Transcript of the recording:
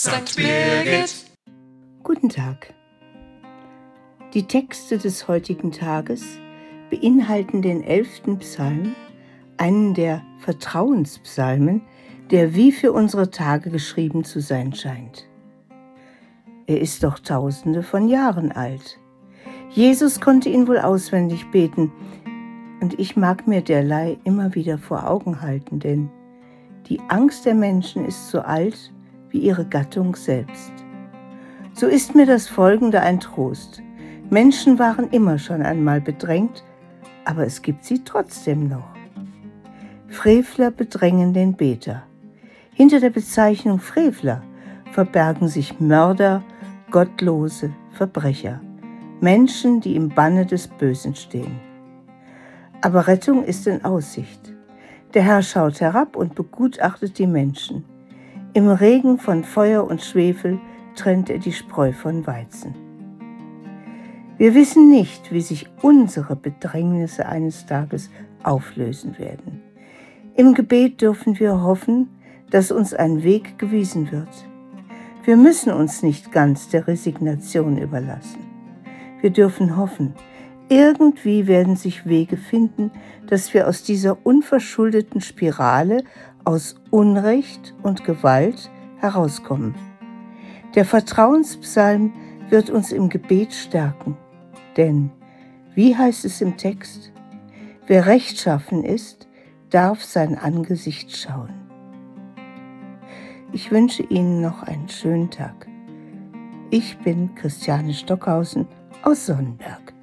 St. Birgit. Guten Tag. Die Texte des heutigen Tages beinhalten den elften Psalm, einen der Vertrauenspsalmen, der wie für unsere Tage geschrieben zu sein scheint. Er ist doch tausende von Jahren alt. Jesus konnte ihn wohl auswendig beten, und ich mag mir derlei immer wieder vor Augen halten, denn die Angst der Menschen ist so alt wie ihre Gattung selbst. So ist mir das Folgende ein Trost. Menschen waren immer schon einmal bedrängt, aber es gibt sie trotzdem noch. Frevler bedrängen den Beter. Hinter der Bezeichnung Frevler verbergen sich Mörder, Gottlose, Verbrecher, Menschen, die im Banne des Bösen stehen. Aber Rettung ist in Aussicht. Der Herr schaut herab und begutachtet die Menschen. Im Regen von Feuer und Schwefel trennt er die Spreu von Weizen. Wir wissen nicht, wie sich unsere Bedrängnisse eines Tages auflösen werden. Im Gebet dürfen wir hoffen, dass uns ein Weg gewiesen wird. Wir müssen uns nicht ganz der Resignation überlassen. Wir dürfen hoffen, irgendwie werden sich Wege finden, dass wir aus dieser unverschuldeten Spirale aus Unrecht und Gewalt herauskommen. Der Vertrauenspsalm wird uns im Gebet stärken, denn, wie heißt es im Text, wer rechtschaffen ist, darf sein Angesicht schauen. Ich wünsche Ihnen noch einen schönen Tag. Ich bin Christiane Stockhausen aus Sonnenberg.